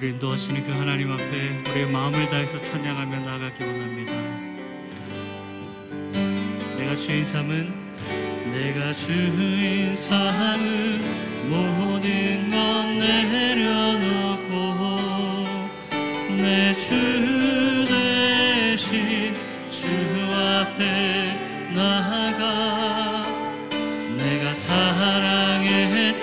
우리를 인도하시는 그 하나님 앞에 우리의 마음을 다해서 찬양하며 나아가기 원합니다. 내가 주인 삶은 내가 주인 삶은 모든 건 내려놓고 내 주 대신 주 앞에 나아가 내가 사랑했던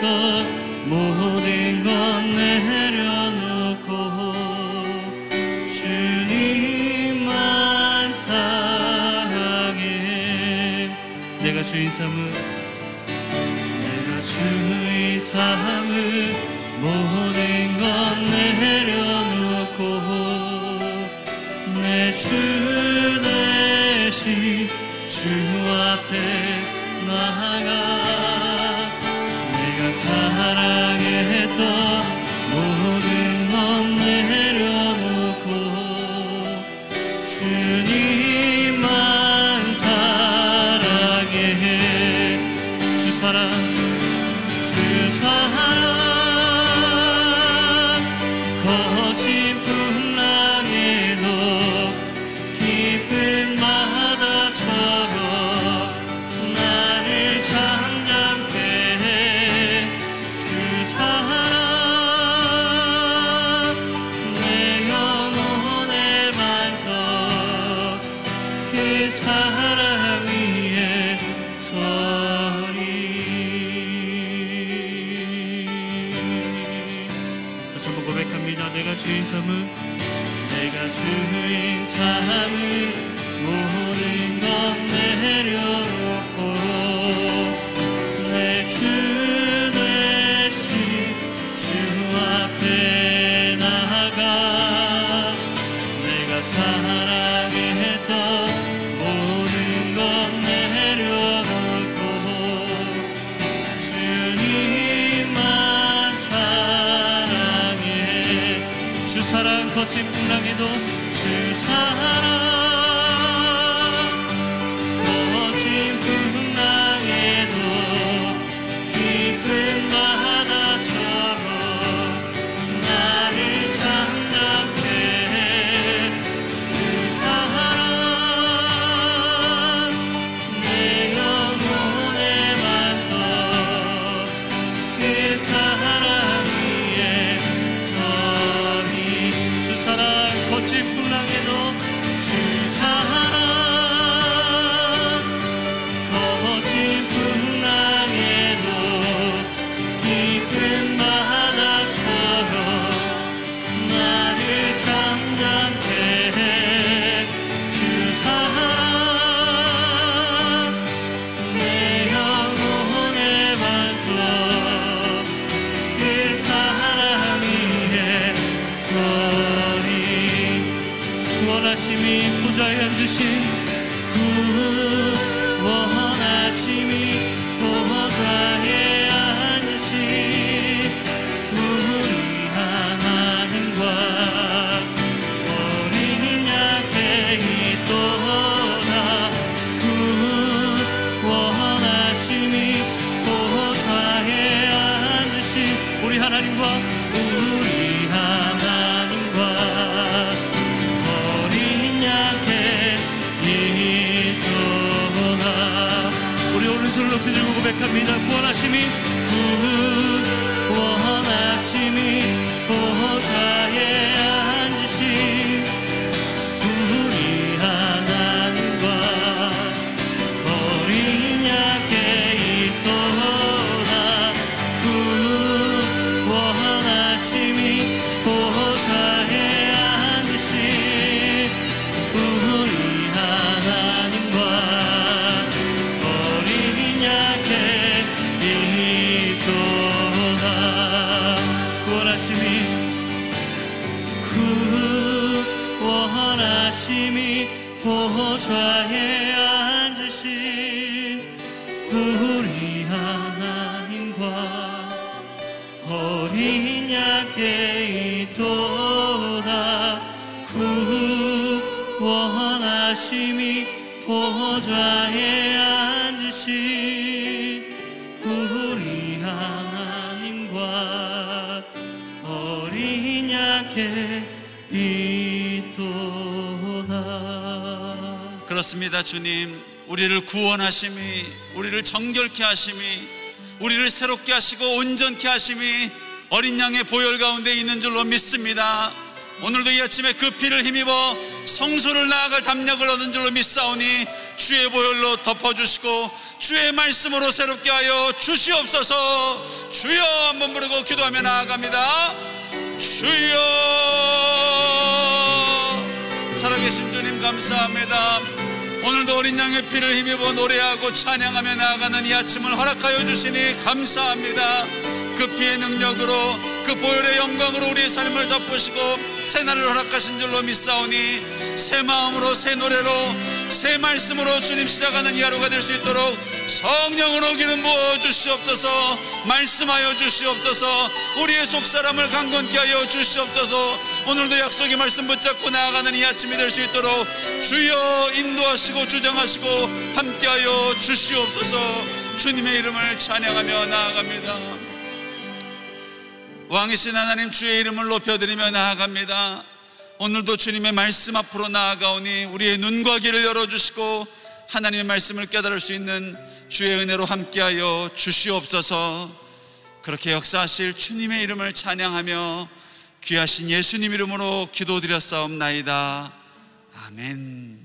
삶을 내가 주의 삶을 모든 것 내려놓고 내 주 대신 주 앞에 나아가 내가 사랑했던 you 주님. 우리를 구원하심이, 우리를 정결케 하심이, 우리를 새롭게 하시고 온전케 하심이 어린 양의 보혈 가운데 있는 줄로 믿습니다. 오늘도 이 아침에 그 피를 힘입어 성소를 나아갈 담력을 얻은 줄로 믿사오니 주의 보혈로 덮어주시고 주의 말씀으로 새롭게 하여 주시옵소서 주여 한번 부르고 기도하며 나아갑니다. 주여 살아계신 주님 감사합니다. 오늘도 어린 양의 피를 힘입어 노래하고 찬양하며 나아가는 이 아침을 허락하여 주시니 감사합니다. 그 피의 능력으로 그 보혈의 영광으로 우리의 삶을 덮으시고 새 날을 허락하신 줄로 믿사오니 새 마음으로 새 노래로 새 말씀으로 주님 시작하는 이 하루가 될 수 있도록 성령으로 기름 부어 주시옵소서 말씀하여 주시옵소서 우리의 속사람을 강건케 하여 주시옵소서. 오늘도 약속의 말씀 붙잡고 나아가는 이 아침이 될 수 있도록 주여 인도하시고 주장하시고 함께하여 주시옵소서. 주님의 이름을 찬양하며 나아갑니다. 왕이신 하나님 주의 이름을 높여드리며 나아갑니다. 오늘도 주님의 말씀 앞으로 나아가오니 우리의 눈과 귀를 열어주시고 하나님의 말씀을 깨달을 수 있는 주의 은혜로 함께하여 주시옵소서 그렇게 역사하실 주님의 이름을 찬양하며 귀하신 예수님 이름으로 기도드렸사옵나이다. 아멘.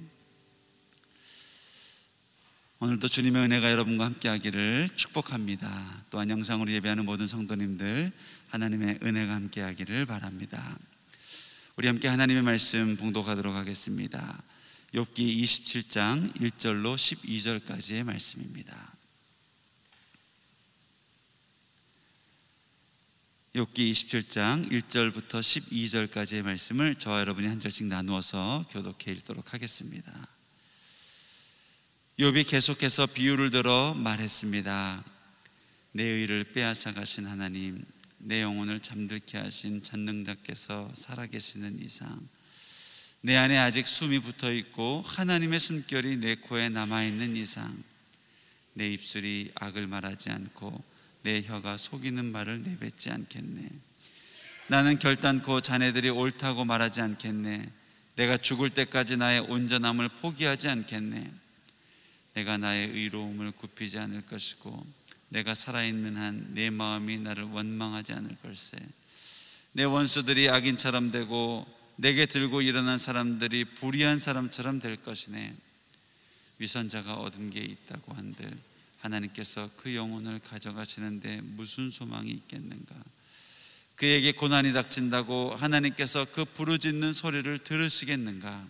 오늘도 주님의 은혜가 여러분과 함께하기를 축복합니다. 또한 영상으로 예배하는 모든 성도님들 하나님의 은혜가 함께하기를 바랍니다. 우리 함께 하나님의 말씀 봉독하도록 하겠습니다. 욥기 27장 1절로 12절까지의 말씀입니다. 욥기 27장 1절부터 12절까지의 말씀을 저와 여러분이 한 절씩 나누어서 교독해 읽도록 하겠습니다. 욥이 계속해서 비유를 들어 말했습니다. 내 의를 빼앗아 가신 하나님 내 영혼을 잠들게 하신 전능자께서 살아계시는 이상 내 안에 아직 숨이 붙어 있고 하나님의 숨결이 내 코에 남아 있는 이상 내 입술이 악을 말하지 않고 내 혀가 속이는 말을 내뱉지 않겠네. 나는 결단코 자네들이 옳다고 말하지 않겠네. 내가 죽을 때까지 나의 온전함을 포기하지 않겠네. 내가 나의 의로움을 굽히지 않을 것이고 내가 살아있는 한 내 마음이 나를 원망하지 않을 걸세. 내 원수들이 악인처럼 되고 내게 들고 일어난 사람들이 불의한 사람처럼 될 것이네. 위선자가 얻은 게 있다고 한들 하나님께서 그 영혼을 가져가시는데 무슨 소망이 있겠는가? 그에게 고난이 닥친다고 하나님께서 그 부르짖는 소리를 들으시겠는가?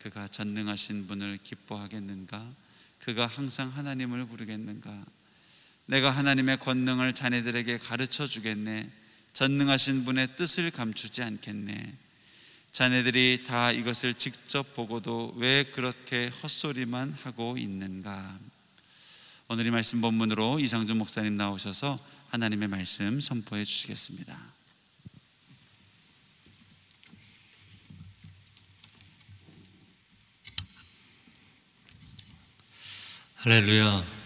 그가 전능하신 분을 기뻐하겠는가? 그가 항상 하나님을 부르겠는가? 내가 하나님의 권능을 자네들에게 가르쳐 주겠네. 전능하신 분의 뜻을 감추지 않겠네. 자네들이 다 이것을 직접 보고도 왜 그렇게 헛소리만 하고 있는가? 오늘 이 말씀 본문으로 이상준 목사님 나오셔서 하나님의 말씀 선포해 주시겠습니다. 할렐루야.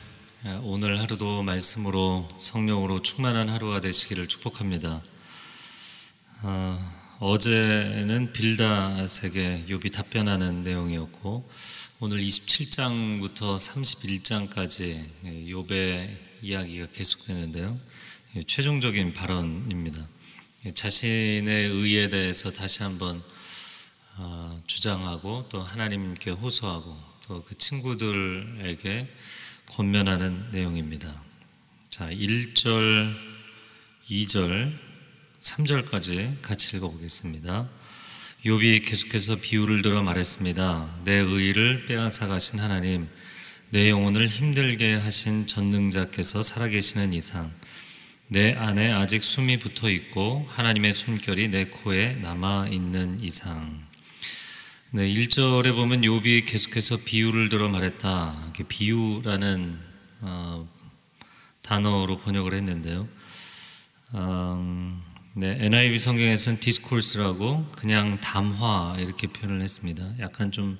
오늘 하루도 말씀으로 성령으로 충만한 하루가 되시기를 축복합니다. 어, 제는 빌다색의 욥이 답변하는 내용이었고 오늘 27장부터 31장까지 욥의 이야기가 계속되는데요. 최종적인 발언입니다. 자신의 의에 대해서 다시 한번 어, 주장하고 또 하나님께 호소하고 또 그 친구들에게 권면하는 내용입니다. 자, 1절, 2절, 3절까지 같이 읽어보겠습니다. 욥이 계속해서 비유를 들어 말했습니다. 내 의를 빼앗아 가신 하나님, 내 영혼을 힘들게 하신 전능자께서 살아계시는 이상, 내 안에 아직 숨이 붙어 있고 하나님의 숨결이 내 코에 남아 있는 이상. 네, 1절에 보면 욥이 계속해서 비유를 들어 말했다. 비유라는 어, 단어로 번역을 했는데요. 음, 네, NIV 성경에서는 디스콜스라고 그냥 담화 이렇게 표현을 했습니다. 약간 좀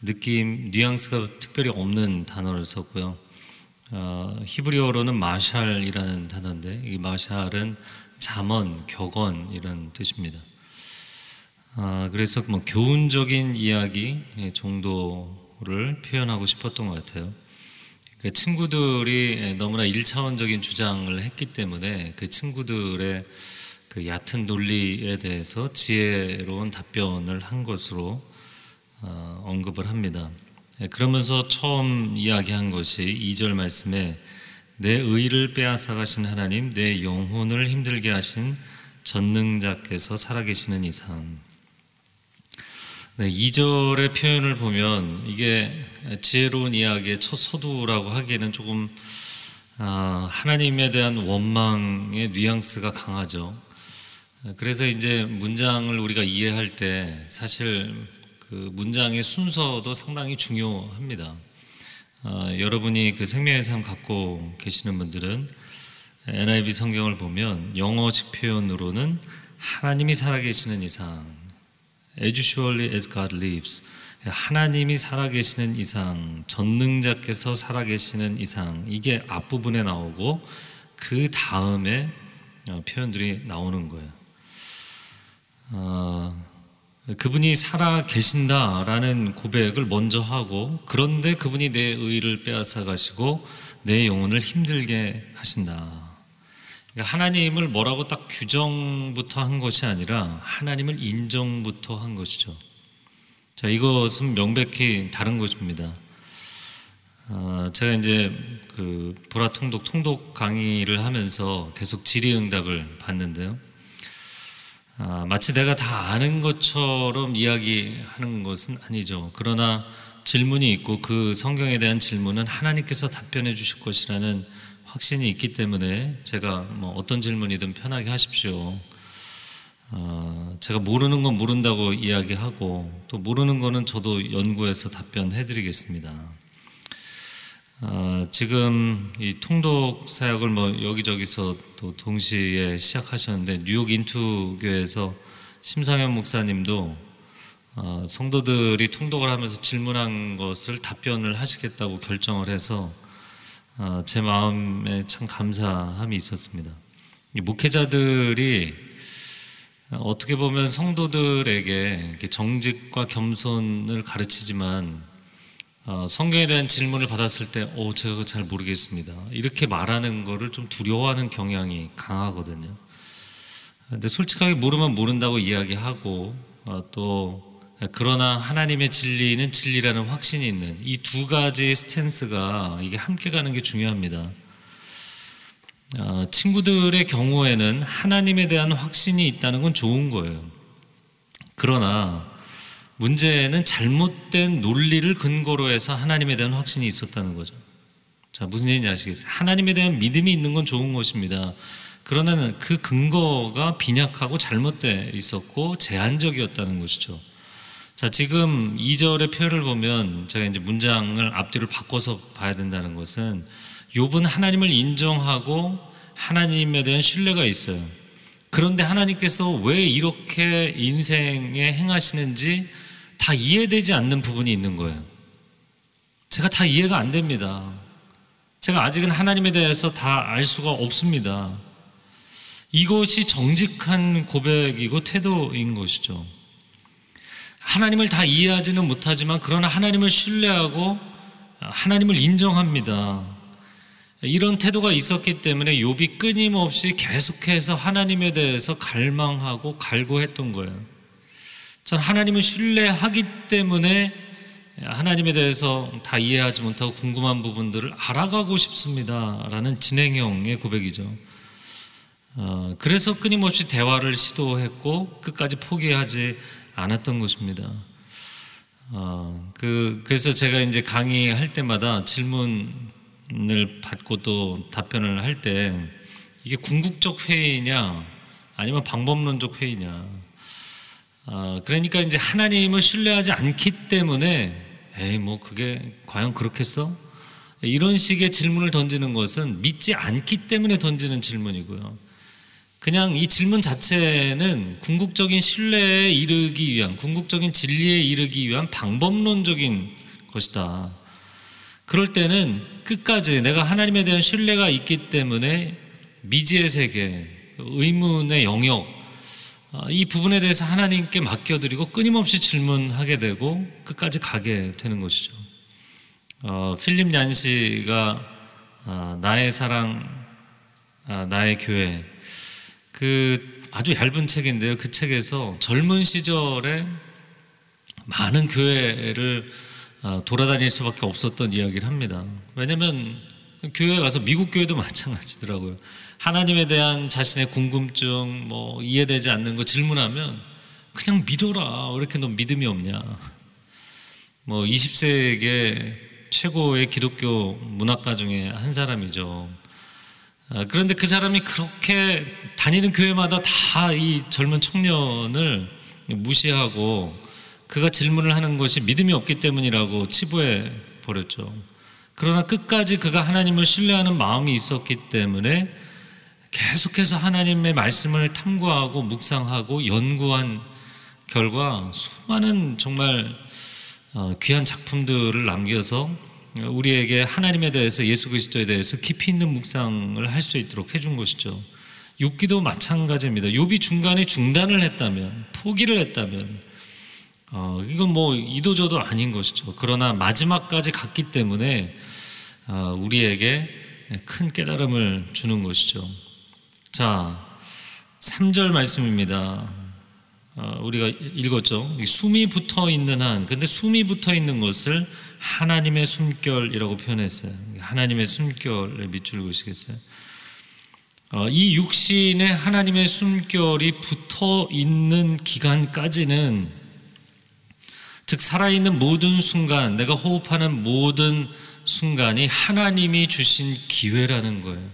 느낌, 뉘앙스가 특별히 없는 단어를 썼고요. 어, 히브리어로는 마샬이라는 단어인데 이 마샬은 잠언, 격언 이런 뜻입니다. 아, 그래서 뭐 교훈적인 이야기 정도를 표현하고 싶었던 것 같아요. 그 친구들이 너무나 일차원적인 주장을 했기 때문에 그 친구들의 그 얕은 논리에 대해서 지혜로운 답변을 한 것으로 어, 언급을 합니다. 예, 그러면서 처음 이야기한 것이 2절 말씀에 내 의를 빼앗아 가신 하나님, 내 영혼을 힘들게 하신 전능자께서 살아계시는 이상. 네, 2절의 표현을 보면 이게 지혜로운 이야기의 첫 서두라고 하기에는 조금 아, 하나님에 대한 원망의 뉘앙스가 강하죠. 그래서 이제 문장을 우리가 이해할 때 사실 그 문장의 순서도 상당히 중요합니다. 어, 여러분이 그 생명의 삶 갖고 계시는 분들은 NIV 성경을 보면 영어식 표현으로는 하나님이 살아계시는 이상, as surely as God lives, 하나님이 살아계시는 이상, 전능자께서 살아계시는 이상, 이게 앞부분에 나오고 그 다음에 어, 표현들이 나오는 거예요. 어, 그분이 살아 계신다라는 고백을 먼저 하고 그런데 그분이 내 의를 빼앗아 가시고 내 영혼을 힘들게 하신다. 그러니까 하나님을 뭐라고 딱 규정부터 한 것이 아니라 하나님을 인정부터 한 것이죠. 자, 이것은 명백히 다른 것입니다. 어, 제가 이제 그 보라 통독 통독 강의를 하면서 계속 질의응답을 받는데요. 아, 마치 내가 다 아는 것처럼 이야기하는 것은 아니죠. 그러나 질문이 있고 그 성경에 대한 질문은 하나님께서 답변해 주실 것이라는 확신이 있기 때문에 제가 뭐 어떤 질문이든 편하게 하십시오. 어, 제가 모르는 건 모른다고 이야기하고 또 모르는 거는 저도 연구해서 답변해 드리겠습니다. 어, 지금 이 통독 사역을 뭐 여기저기서 또 동시에 시작하셨는데 뉴욕 인투교에서 심상현 목사님도 어, 성도들이 통독을 하면서 질문한 것을 답변을 하시겠다고 결정을 해서 어, 제 마음에 참 감사함이 있었습니다. 목회자들이 어떻게 보면 성도들에게 정직과 겸손을 가르치지만 어, 성경에 대한 질문을 받았을 때, 오, 제가 잘 모르겠습니다. 이렇게 말하는 거를 좀 두려워하는 경향이 강하거든요. 근데 솔직하게 모르면 모른다고 이야기하고, 어, 또, 그러나 하나님의 진리는 진리라는 확신이 있는 이 두 가지 스탠스가 이게 함께 가는 게 중요합니다. 어, 친구들의 경우에는 하나님에 대한 확신이 있다는 건 좋은 거예요. 그러나 문제는 잘못된 논리를 근거로 해서 하나님에 대한 확신이 있었다는 거죠. 자, 무슨 얘기인지 아시겠어요? 하나님에 대한 믿음이 있는 건 좋은 것입니다. 그러나 그 근거가 빈약하고 잘못돼 있었고 제한적이었다는 것이죠. 자, 지금 2절의 표현을 보면 제가 이제 문장을 앞뒤를 바꿔서 봐야 된다는 것은 욥은 하나님을 인정하고 하나님에 대한 신뢰가 있어요. 그런데 하나님께서 왜 이렇게 인생에 행하시는지 다 이해되지 않는 부분이 있는 거예요. 제가 다 이해가 안 됩니다. 제가 아직은 하나님에 대해서 다 알 수가 없습니다. 이것이 정직한 고백이고 태도인 것이죠. 하나님을 다 이해하지는 못하지만 그러나 하나님을 신뢰하고 하나님을 인정합니다. 이런 태도가 있었기 때문에 욥이 끊임없이 계속해서 하나님에 대해서 갈망하고 갈구했던 거예요. 전 하나님을 신뢰하기 때문에 하나님에 대해서 다 이해하지 못하고 궁금한 부분들을 알아가고 싶습니다. 라는 진행형의 고백이죠. 어, 그래서 끊임없이 대화를 시도했고 끝까지 포기하지 않았던 것입니다. 어, 그, 그래서 제가 이제 강의할 때마다 질문을 받고 또 답변을 할 때 이게 궁극적 회의냐 아니면 방법론적 회의냐 어, 그러니까 이제 하나님을 신뢰하지 않기 때문에 에이 뭐 그게 과연 그렇겠어? 이런 식의 질문을 던지는 것은 믿지 않기 때문에 던지는 질문이고요. 그냥 이 질문 자체는 궁극적인 신뢰에 이르기 위한, 궁극적인 진리에 이르기 위한 방법론적인 것이다. 그럴 때는 끝까지 내가 하나님에 대한 신뢰가 있기 때문에 미지의 세계, 의문의 영역, 어, 이 부분에 대해서 하나님께 맡겨드리고 끊임없이 질문하게 되고 끝까지 가게 되는 것이죠. 어, 필립 얀시가 어, 나의 사랑, 아, 나의 교회 그 아주 얇은 책인데요. 그 책에서 젊은 시절에 많은 교회를 어, 돌아다닐 수밖에 없었던 이야기를 합니다. 왜냐하면 교회 가서 미국 교회도 마찬가지더라고요. 하나님에 대한 자신의 궁금증, 뭐 이해되지 않는 거 질문하면 그냥 믿어라. 왜 이렇게 너 믿음이 없냐? 뭐 20세기의 최고의 기독교 문학가 중에 한 사람이죠. 아, 그런데 그 사람이 그렇게 다니는 교회마다 다 이 젊은 청년을 무시하고 그가 질문을 하는 것이 믿음이 없기 때문이라고 치부해 버렸죠. 그러나 끝까지 그가 하나님을 신뢰하는 마음이 있었기 때문에 계속해서 하나님의 말씀을 탐구하고 묵상하고 연구한 결과 수많은 정말 어, 귀한 작품들을 남겨서 우리에게 하나님에 대해서 예수 그리스도에 대해서 깊이 있는 묵상을 할 수 있도록 해준 것이죠. 욥기도 마찬가지입니다. 욥이 중간에 중단을 했다면 포기를 했다면 어, 이건 뭐 이도저도 아닌 것이죠. 그러나 마지막까지 갔기 때문에 어, 우리에게 큰 깨달음을 주는 것이죠. 자, 3절 말씀입니다. 어, 우리가 읽었죠. 숨이 붙어 있는 한, 근데 숨이 붙어 있는 것을 하나님의 숨결이라고 표현했어요. 하나님의 숨결에 밑줄 그시겠어요? 어, 이 육신에 하나님의 숨결이 붙어 있는 기간까지는 즉 살아있는 모든 순간, 내가 호흡하는 모든 순간이 하나님이 주신 기회라는 거예요.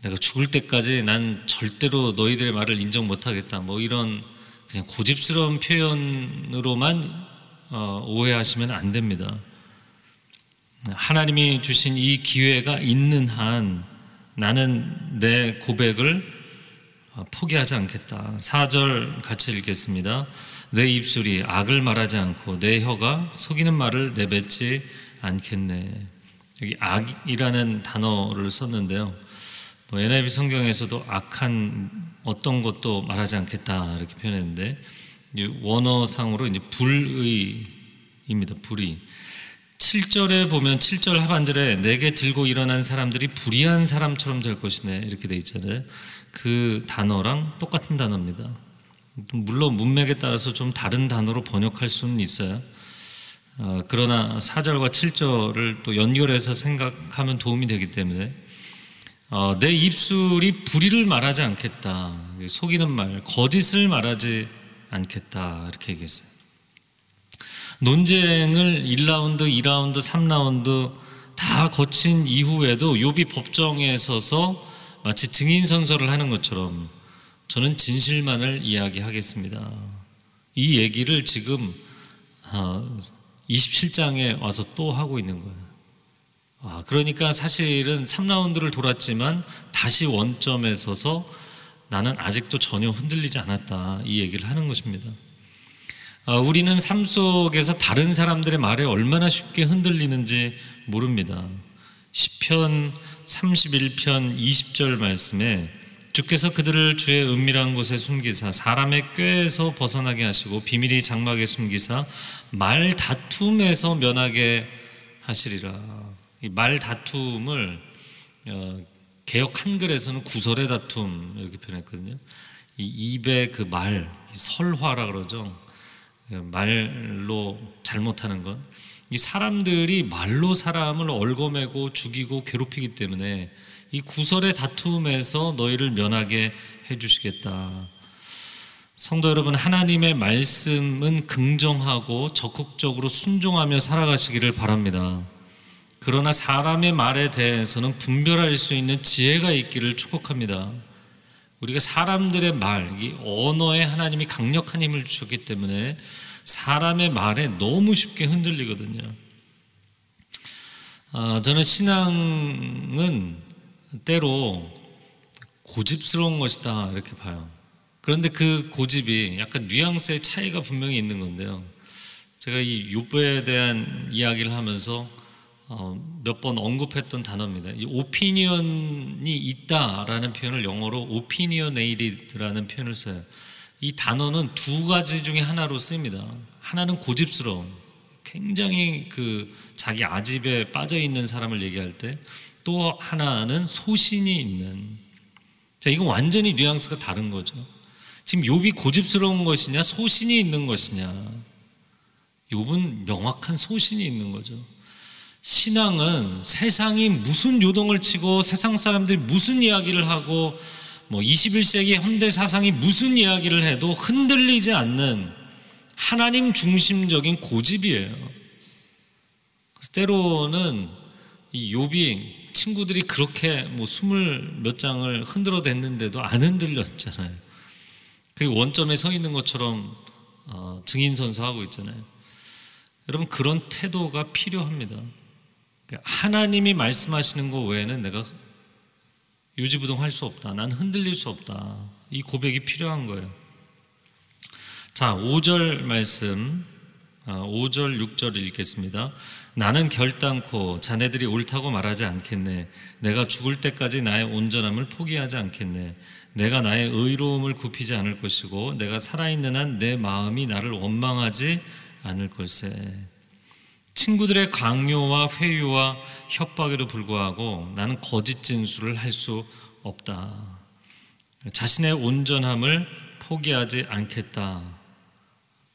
내가 죽을 때까지 난 절대로 너희들의 말을 인정 못하겠다. 뭐 이런 그냥 고집스러운 표현으로만 어, 오해하시면 안 됩니다. 하나님이 주신 이 기회가 있는 한 나는 내 고백을 어, 포기하지 않겠다. 4절 같이 읽겠습니다. 내 입술이 악을 말하지 않고 내 혀가 속이는 말을 내뱉지 않겠네. 여기 악이라는 단어를 썼는데요. 뭐 NIV 성경에서도 악한 어떤 것도 말하지 않겠다 이렇게 표현했는데 원어상으로 이제 불의입니다. 불의. 7절에 보면 7절 하반절에 내게 들고 일어난 사람들이 불의한 사람처럼 될 것이네 이렇게 돼 있잖아요. 그 단어랑 똑같은 단어입니다. 물론 문맥에 따라서 좀 다른 단어로 번역할 수는 있어요. 어, 그러나 4절과 7절을 또 연결해서 생각하면 도움이 되기 때문에 어, 내 입술이 불의를 말하지 않겠다. 속이는 말, 거짓을 말하지 않겠다. 이렇게 얘기했어요. 논쟁을 1라운드, 2라운드, 3라운드 다 거친 이후에도 욥이 법정에 서서 마치 증인 선서를 하는 것처럼 저는 진실만을 이야기하겠습니다. 이 얘기를 지금 27장에 어, 와서 또 하고 있는 거예요. 아, 그러니까 사실은 3라운드를 돌았지만 다시 원점에 서서 나는 아직도 전혀 흔들리지 않았다. 이 얘기를 하는 것입니다. 아, 우리는 삶 속에서 다른 사람들의 말에 얼마나 쉽게 흔들리는지 모릅니다. 10편 31편 20절 말씀에 주께서 그들을 주의 은밀한 곳에 숨기사 사람의 꾀에서 벗어나게 하시고 비밀이 장막에 숨기사 말 다툼에서 면하게 하시리라. 말 다툼을 어, 개혁 한글에서는 구설의 다툼 이렇게 표현했거든요. 이 입의 그 말, 설화라 그러죠. 그 말로 잘못하는 것. 이 사람들이 말로 사람을 얽어매고 죽이고 괴롭히기 때문에 이 구설의 다툼에서 너희를 면하게 해주시겠다. 성도 여러분, 하나님의 말씀은 긍정하고 적극적으로 순종하며 살아가시기를 바랍니다. 그러나 사람의 말에 대해서는 분별할 수 있는 지혜가 있기를 축복합니다. 우리가 사람들의 말, 이 언어에 하나님이 강력한 힘을 주셨기 때문에 사람의 말에 너무 쉽게 흔들리거든요. 아, 저는 신앙은 때로 고집스러운 것이다 이렇게 봐요. 그런데 그 고집이 약간 뉘앙스의 차이가 분명히 있는 건데요. 제가 이 욥에 대한 이야기를 하면서 어, 몇번 언급했던 단어입니다. 이 오피니언이 있다라는 표현을 영어로 opinionated라는 표현을 써요. 이 단어는 두 가지 중에 하나로 쓰입니다. 하나는 고집스러움, 굉장히 그 자기 아집에 빠져 있는 사람을 얘기할 때, 또 하나는 소신이 있는. 자, 이건 완전히 뉘앙스가 다른 거죠. 지금 욥이 고집스러운 것이냐, 소신이 있는 것이냐. 욥은 명확한 소신이 있는 거죠. 신앙은 세상이 무슨 요동을 치고 세상 사람들이 무슨 이야기를 하고 뭐 21세기 현대 사상이 무슨 이야기를 해도 흔들리지 않는 하나님 중심적인 고집이에요. 때로는 이 욥이 친구들이 그렇게 뭐 스물 몇 장을 흔들어 댔는데도 안 흔들렸잖아요. 그리고 원점에 서 있는 것처럼 어, 증인 선서하고 있잖아요. 여러분 그런 태도가 필요합니다. 하나님이 말씀하시는 것 외에는 내가 유지부동할 수 없다. 난 흔들릴 수 없다. 이 고백이 필요한 거예요. 자, 5절 말씀, 5절, 6절 읽겠습니다. 나는 결단코 자네들이 옳다고 말하지 않겠네. 내가 죽을 때까지 나의 온전함을 포기하지 않겠네. 내가 나의 의로움을 굽히지 않을 것이고, 내가 살아있는 한 내 마음이 나를 원망하지 않을 걸세. 친구들의 강요와 회유와 협박에도 불구하고 나는 거짓 진술을 할 수 없다. 자신의 온전함을 포기하지 않겠다.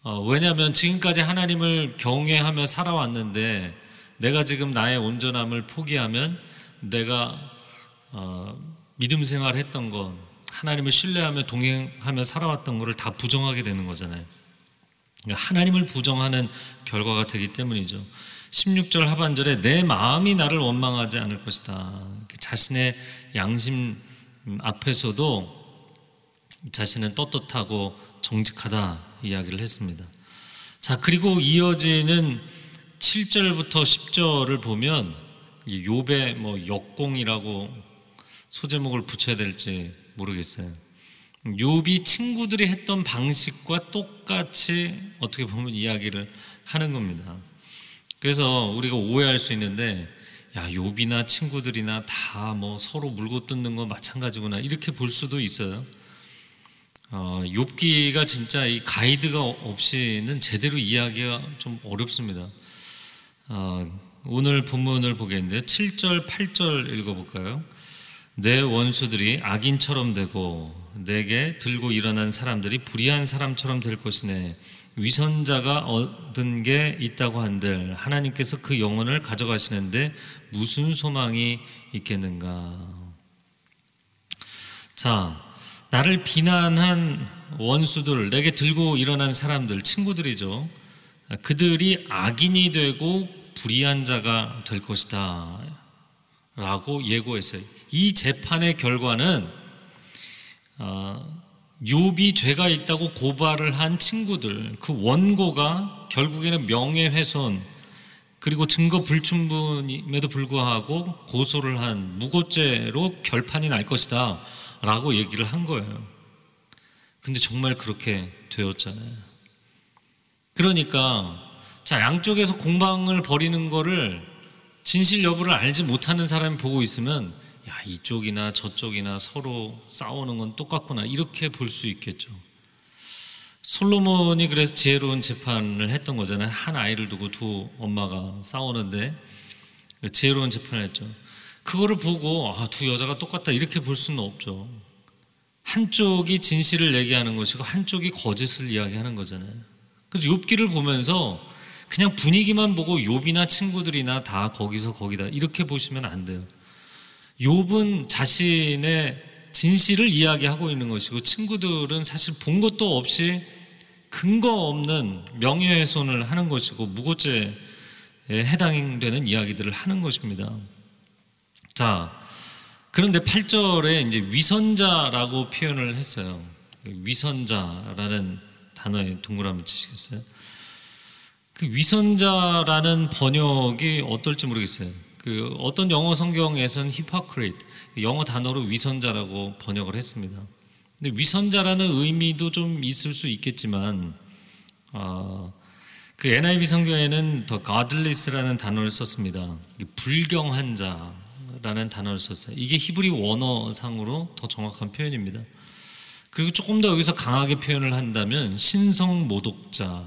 어, 왜냐하면 지금까지 하나님을 경외하며 살아왔는데 내가 지금 나의 온전함을 포기하면 내가 어, 믿음 생활했던 것, 하나님을 신뢰하며 동행하며 살아왔던 것을 다 부정하게 되는 거잖아요. 하나님을 부정하는 결과가 되기 때문이죠. 16절 하반절에 내 마음이 나를 원망하지 않을 것이다. 자신의 양심 앞에서도 자신은 떳떳하고 정직하다 이야기를 했습니다. 자, 그리고 이어지는 7절부터 10절을 보면 욥의 뭐 역공이라고 소제목을 붙여야 될지 모르겠어요. 욥이 친구들이 했던 방식과 똑같이 어떻게 보면 이야기를 하는 겁니다. 그래서 우리가 오해할 수 있는데 야 욥이나 친구들이나 다 뭐 서로 물고 뜯는 거 마찬가지구나 이렇게 볼 수도 있어요. 어, 욥기가 진짜 이 가이드가 없이는 제대로 이해하기가 좀 어렵습니다. 어, 오늘 본문을 보겠는데 7절, 8절 읽어볼까요? 내 원수들이 악인처럼 되고 내게 들고 일어난 사람들이 불의한 사람처럼 될 것이네. 위선자가 얻은 게 있다고 한들 하나님께서 그 영혼을 가져가시는데 무슨 소망이 있겠는가? 자, 나를 비난한 원수들, 내게 들고 일어난 사람들, 친구들이죠. 그들이 악인이 되고 불의한 자가 될 것이다. 라고 예고했어요. 이 재판의 결과는 어, 욥이 죄가 있다고 고발을 한 친구들 그 원고가 결국에는 명예훼손 그리고 증거 불충분임에도 불구하고 고소를 한 무고죄로 결판이 날 것이다 라고 얘기를 한 거예요. 근데 정말 그렇게 되었잖아요. 그러니까 자 양쪽에서 공방을 벌이는 거를 진실 여부를 알지 못하는 사람이 보고 있으면 야 이쪽이나 저쪽이나 서로 싸우는 건 똑같구나 이렇게 볼 수 있겠죠. 솔로몬이 그래서 지혜로운 재판을 했던 거잖아요. 한 아이를 두고 두 엄마가 싸우는데 지혜로운 재판을 했죠. 그거를 보고 아, 두 여자가 똑같다 이렇게 볼 수는 없죠. 한쪽이 진실을 얘기하는 것이고 한쪽이 거짓을 이야기하는 거잖아요. 그래서 욥기를 보면서 그냥 분위기만 보고 욥이나 친구들이나 다 거기서 거기다 이렇게 보시면 안 돼요. 욥은 자신의 진실을 이야기하고 있는 것이고 친구들은 사실 본 것도 없이 근거 없는 명예훼손을 하는 것이고 무고죄에 해당되는 이야기들을 하는 것입니다. 자, 그런데 8절에 이제 위선자라고 표현을 했어요. 위선자라는 단어에 동그라미 치시겠어요? 그 위선자라는 번역이 어떨지 모르겠어요. 그 어떤 영어 성경에서는 hypocrite, 영어 단어로 위선자라고 번역을 했습니다. 근데 위선자라는 의미도 좀 있을 수 있겠지만, 어, 그 NIV 성경에는 더 godless라는 단어를 썼습니다. 이 불경한 자라는 단어를 썼어요. 이게 히브리 원어상으로 더 정확한 표현입니다. 그리고 조금 더 여기서 강하게 표현을 한다면 신성 모독자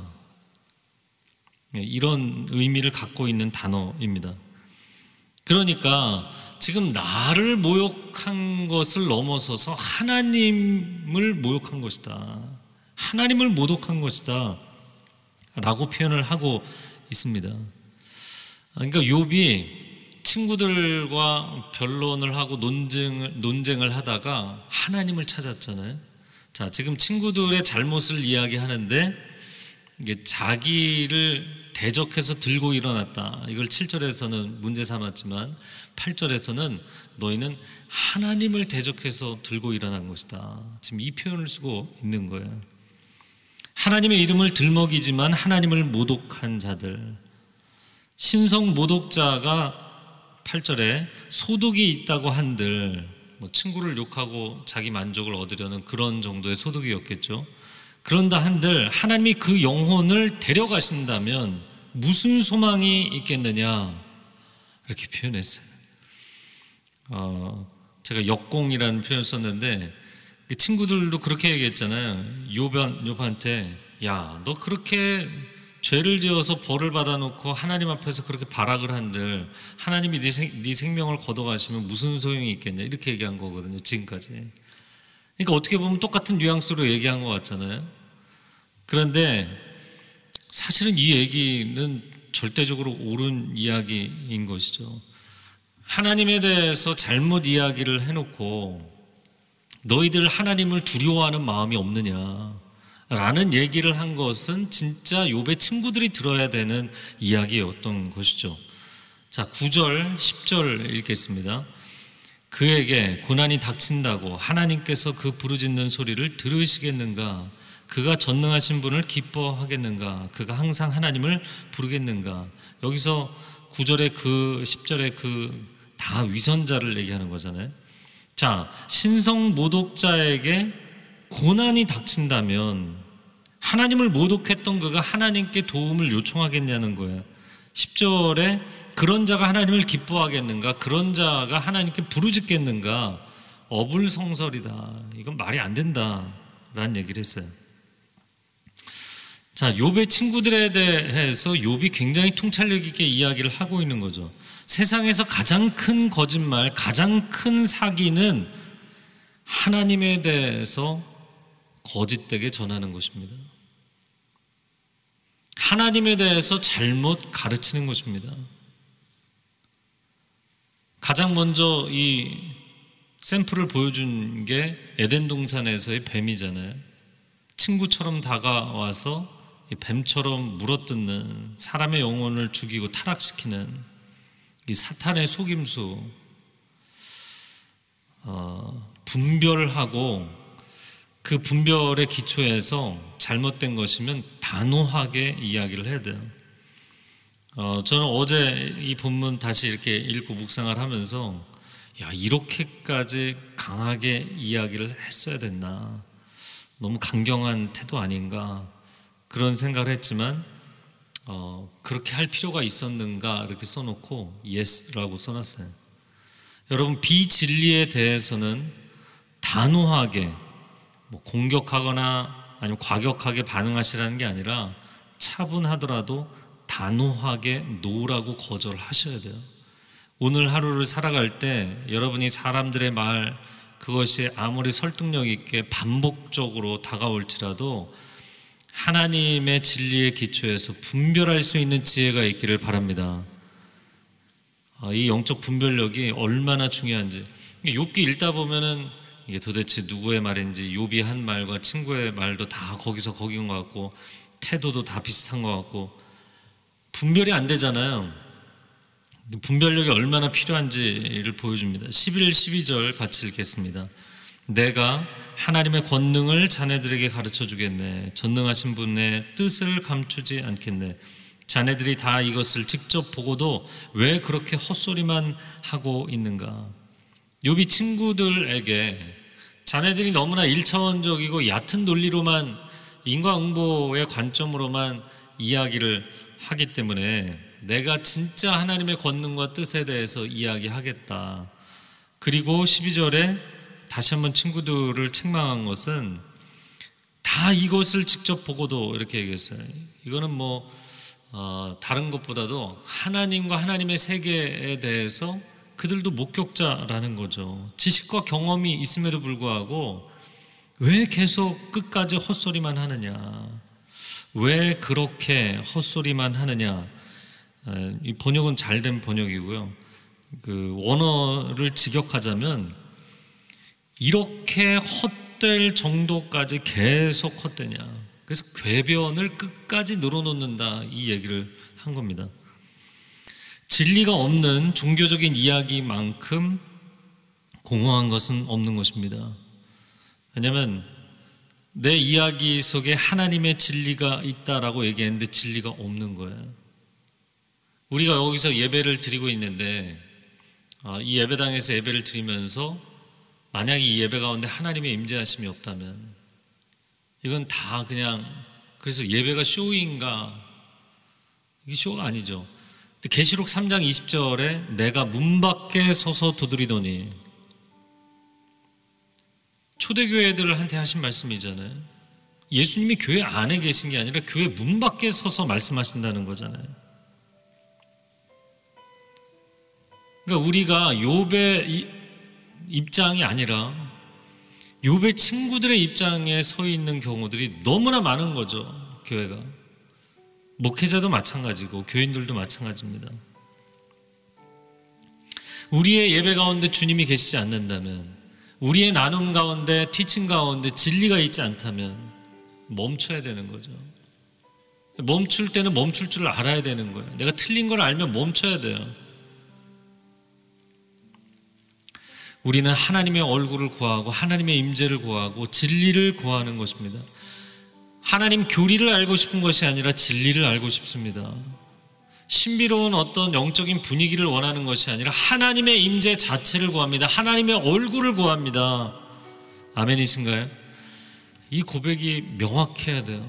예, 이런 의미를 갖고 있는 단어입니다. 그러니까 지금 나를 모욕한 것을 넘어서서 하나님을 모욕한 것이다. 하나님을 모독한 것이다. 라고 표현을 하고 있습니다. 그러니까 욥이 친구들과 변론을 하고 논쟁을, 논쟁을 하다가 하나님을 찾았잖아요. 자, 지금 친구들의 잘못을 이야기하는데 자기를 대적해서 들고 일어났다. 이걸 7절에서는 문제 삼았지만 8절에서는 너희는 하나님을 대적해서 들고 일어난 것이다. 지금 이 표현을 쓰고 있는 거예요. 하나님의 이름을 들먹이지만 하나님을 모독한 자들. 신성 모독자가 8절에 소득이 있다고 한들 뭐 친구를 욕하고 자기 만족을 얻으려는 그런 정도의 소득이었겠죠. 그런다 한들 하나님이 그 영혼을 데려가신다면 무슨 소망이 있겠느냐 이렇게 표현했어요. 어, 제가 역공이라는 표현 을 썼는데 그 친구들도 그렇게 얘기했잖아요. 요반 요한테 야 너 그렇게 죄를 지어서 벌을 받아놓고 하나님 앞에서 그렇게 발악을 한들 하나님이 네, 생, 네 생명을 걷어가시면 무슨 소용이 있겠냐 이렇게 얘기한 거거든요 지금까지 그러니까 어떻게 보면 똑같은 뉘앙스로 얘기한 것 같잖아요 그런데 사실은 이 얘기는 절대적으로 옳은 이야기인 것이죠 하나님에 대해서 잘못 이야기를 해놓고 너희들 하나님을 두려워하는 마음이 없느냐 라는 얘기를 한 것은 진짜 욥의 친구들이 들어야 되는 이야기였던 것이죠. 자, 9절, 10절 읽겠습니다. 그에게 고난이 닥친다고 하나님께서 그 부르짖는 소리를 들으시겠는가? 그가 전능하신 분을 기뻐하겠는가? 그가 항상 하나님을 부르겠는가? 여기서 9절에 그 10절에 그 다 위선자를 얘기하는 거잖아요. 자, 신성 모독자에게 고난이 닥친다면 하나님을 모독했던 그가 하나님께 도움을 요청하겠냐는 거예요. 10절에 그런 자가 하나님을 기뻐하겠는가? 그런 자가 하나님께 부르짖겠는가? 어불성설이다. 이건 말이 안 된다 라는 얘기를 했어요. 자, 욥의 친구들에 대해서 욥이 굉장히 통찰력 있게 이야기를 하고 있는 거죠. 세상에서 가장 큰 거짓말, 가장 큰 사기는 하나님에 대해서 거짓되게 전하는 것입니다. 하나님에 대해서 잘못 가르치는 것입니다. 가장 먼저 이 샘플을 보여준 게 에덴 동산에서의 뱀이잖아요. 친구처럼 다가와서 뱀처럼 물어뜯는 사람의 영혼을 죽이고 타락시키는 이 사탄의 속임수 어, 분별하고 그 분별의 기초에서 잘못된 것이면 단호하게 이야기를 해야 돼요. 어, 저는 어제 이 본문 다시 이렇게 읽고 묵상을 하면서 야 이렇게까지 강하게 이야기를 했어야 됐나 너무 강경한 태도 아닌가 그런 생각을 했지만 어, 그렇게 할 필요가 있었는가 이렇게 써놓고 yes라고 써놨어요. 여러분 비진리에 대해서는 단호하게 뭐 공격하거나 아니면 과격하게 반응하시라는 게 아니라 차분하더라도 단호하게 노라고 거절하셔야 돼요. 오늘 하루를 살아갈 때 여러분이 사람들의 말 그것이 아무리 설득력 있게 반복적으로 다가올지라도 하나님의 진리의 기초에서 분별할 수 있는 지혜가 있기를 바랍니다. 아, 이 영적 분별력이 얼마나 중요한지 욥기 읽다 보면은 이게 도대체 누구의 말인지 욥이 한 말과 친구의 말도 다 거기서 거긴 것 같고 태도도 다 비슷한 것 같고 분별이 안 되잖아요. 분별력이 얼마나 필요한지를 보여줍니다. 11, 12절 같이 읽겠습니다. 내가 하나님의 권능을 자네들에게 가르쳐 주겠네. 전능하신 분의 뜻을 감추지 않겠네. 자네들이 다 이것을 직접 보고도 왜 그렇게 헛소리만 하고 있는가? 요비 친구들에게 자네들이 너무나 일차원적이고 얕은 논리로만 인과응보의 관점으로만 이야기를 하기 때문에 내가 진짜 하나님의 권능과 뜻에 대해서 이야기하겠다. 그리고 12절에 다시 한번 친구들을 책망한 것은 다 이것을 직접 보고도 이렇게 얘기했어요. 이거는 뭐 어, 다른 것보다도 하나님과 하나님의 세계에 대해서 그들도 목격자라는 거죠. 지식과 경험이 있음에도 불구하고 왜 계속 끝까지 헛소리만 하느냐? 왜 그렇게 헛소리만 하느냐? 어, 이 번역은 잘 된 번역이고요. 그 원어를 직역하자면 이렇게 헛될 정도까지 계속 헛되냐. 그래서 궤변을 끝까지 늘어놓는다 이 얘기를 한 겁니다. 진리가 없는 종교적인 이야기만큼 공허한 것은 없는 것입니다. 왜냐하면 내 이야기 속에 하나님의 진리가 있다라고 얘기했는데 진리가 없는 거예요. 우리가 여기서 예배를 드리고 있는데 아, 이 예배당에서 예배를 드리면서 만약에 이 예배 가운데 하나님의 임재하심이 없다면 이건 다 그냥 그래서 예배가 쇼인가 이게 쇼가 아니죠. 계시록 3장 20절에 내가 문 밖에 서서 두드리더니 초대교회들한테 하신 말씀이잖아요. 예수님이 교회 안에 계신 게 아니라 교회 문 밖에 서서 말씀하신다는 거잖아요. 그러니까 우리가 욥의 입장이 아니라 욥의 친구들의 입장에 서 있는 경우들이 너무나 많은 거죠. 교회가 목회자도 마찬가지고 교인들도 마찬가지입니다. 우리의 예배 가운데 주님이 계시지 않는다면 우리의 나눔 가운데 티칭 가운데 진리가 있지 않다면 멈춰야 되는 거죠. 멈출 때는 멈출 줄 알아야 되는 거예요. 내가 틀린 걸 알면 멈춰야 돼요. 우리는 하나님의 얼굴을 구하고 하나님의 임재를 구하고 진리를 구하는 것입니다. 하나님 교리를 알고 싶은 것이 아니라 진리를 알고 싶습니다. 신비로운 어떤 영적인 분위기를 원하는 것이 아니라 하나님의 임재 자체를 구합니다. 하나님의 얼굴을 구합니다. 아멘이신가요? 이 고백이 명확해야 돼요.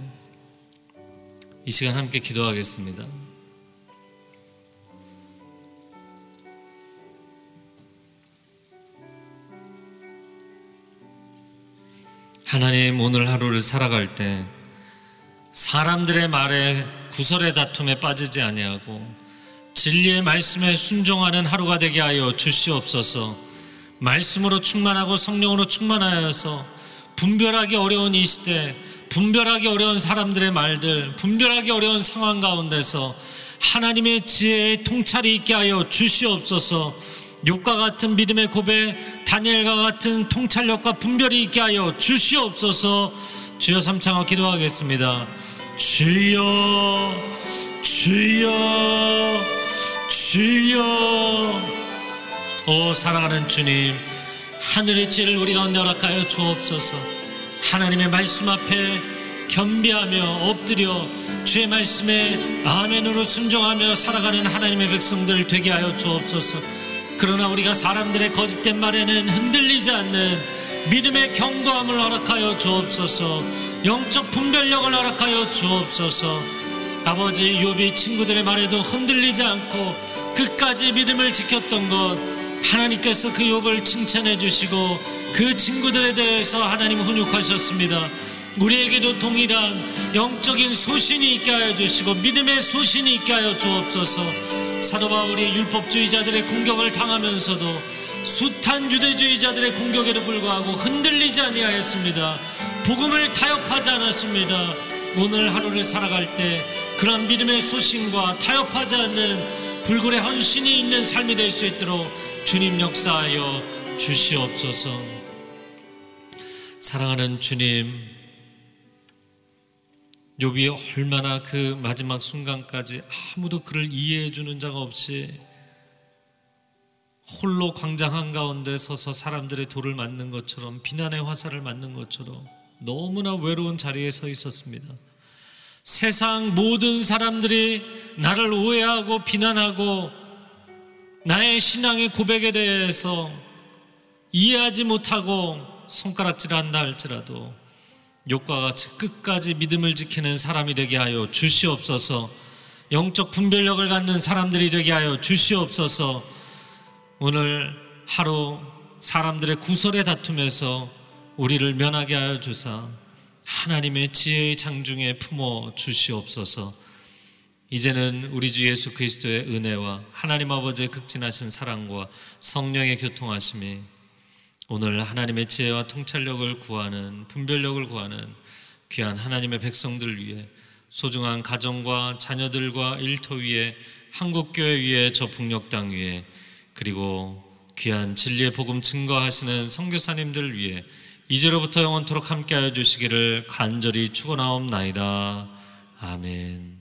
이 시간 함께 기도하겠습니다. 하나님 오늘 하루를 살아갈 때 사람들의 말에 구설의 다툼에 빠지지 아니하고 진리의 말씀에 순종하는 하루가 되게 하여 주시옵소서. 말씀으로 충만하고 성령으로 충만하여서 분별하기 어려운 이 시대, 분별하기 어려운 사람들의 말들, 분별하기 어려운 상황 가운데서 하나님의 지혜의 통찰이 있게 하여 주시옵소서. 욕과 같은 믿음의 고백, 다니엘과 같은 통찰력과 분별이 있게 하여 주시옵소서. 주여 삼창어 기도하겠습니다. 주여, 주여, 주여. 오 사랑하는 주님, 하늘의 지를 우리 가운데 허락하여 주옵소서. 하나님의 말씀 앞에 겸비하며 엎드려 주의 말씀에 아멘으로 순종하며 살아가는 하나님의 백성들 되게 하여 주옵소서. 그러나 우리가 사람들의 거짓된 말에는 흔들리지 않는 믿음의 견고함을 허락하여 주옵소서. 영적 분별력을 허락하여 주옵소서. 아버지 요비 친구들의 말에도 흔들리지 않고 끝까지 믿음을 지켰던 것 하나님께서 그 욥을 칭찬해 주시고 그 친구들에 대해서 하나님 훈육하셨습니다. 우리에게도 동일한 영적인 소신이 있게 하여 주시고 믿음의 소신이 있게 하여 주옵소서. 사도 바울이 율법주의자들의 공격을 당하면서도 숱한 유대주의자들의 공격에도 불구하고 흔들리지 아니하였습니다. 복음을 타협하지 않았습니다. 오늘 하루를 살아갈 때 그런 믿음의 소신과 타협하지 않는 불굴의 헌신이 있는 삶이 될 수 있도록 주님 역사하여 주시옵소서. 사랑하는 주님, 욥이 얼마나 그 마지막 순간까지 아무도 그를 이해해 주는 자가 없이 홀로 광장 한가운데 서서 사람들의 돌을 맞는 것처럼 비난의 화살을 맞는 것처럼 너무나 외로운 자리에 서 있었습니다. 세상 모든 사람들이 나를 오해하고 비난하고 나의 신앙의 고백에 대해서 이해하지 못하고 손가락질 한다 할지라도 욕과 같이 끝까지 믿음을 지키는 사람이 되게 하여 주시옵소서. 영적 분별력을 갖는 사람들이 되게 하여 주시옵소서. 오늘 하루 사람들의 구설의 다툼에서 우리를 면하게 하여 주사 하나님의 지혜의 장중에 품어 주시옵소서. 이제는 우리 주 예수 그리스도의 은혜와 하나님 아버지의 극진하신 사랑과 성령의 교통하심이 오늘 하나님의 지혜와 통찰력을 구하는 분별력을 구하는 귀한 하나님의 백성들 위해 소중한 가정과 자녀들과 일터 위에 한국교회 위에 저 북녘 땅 위에 그리고 귀한 진리의 복음 증거하시는 선교사님들 위해 이제로부터 영원토록 함께하여 주시기를 간절히 축원하옵나이다. 아멘.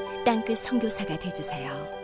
땅끝 선교사가 되주세요.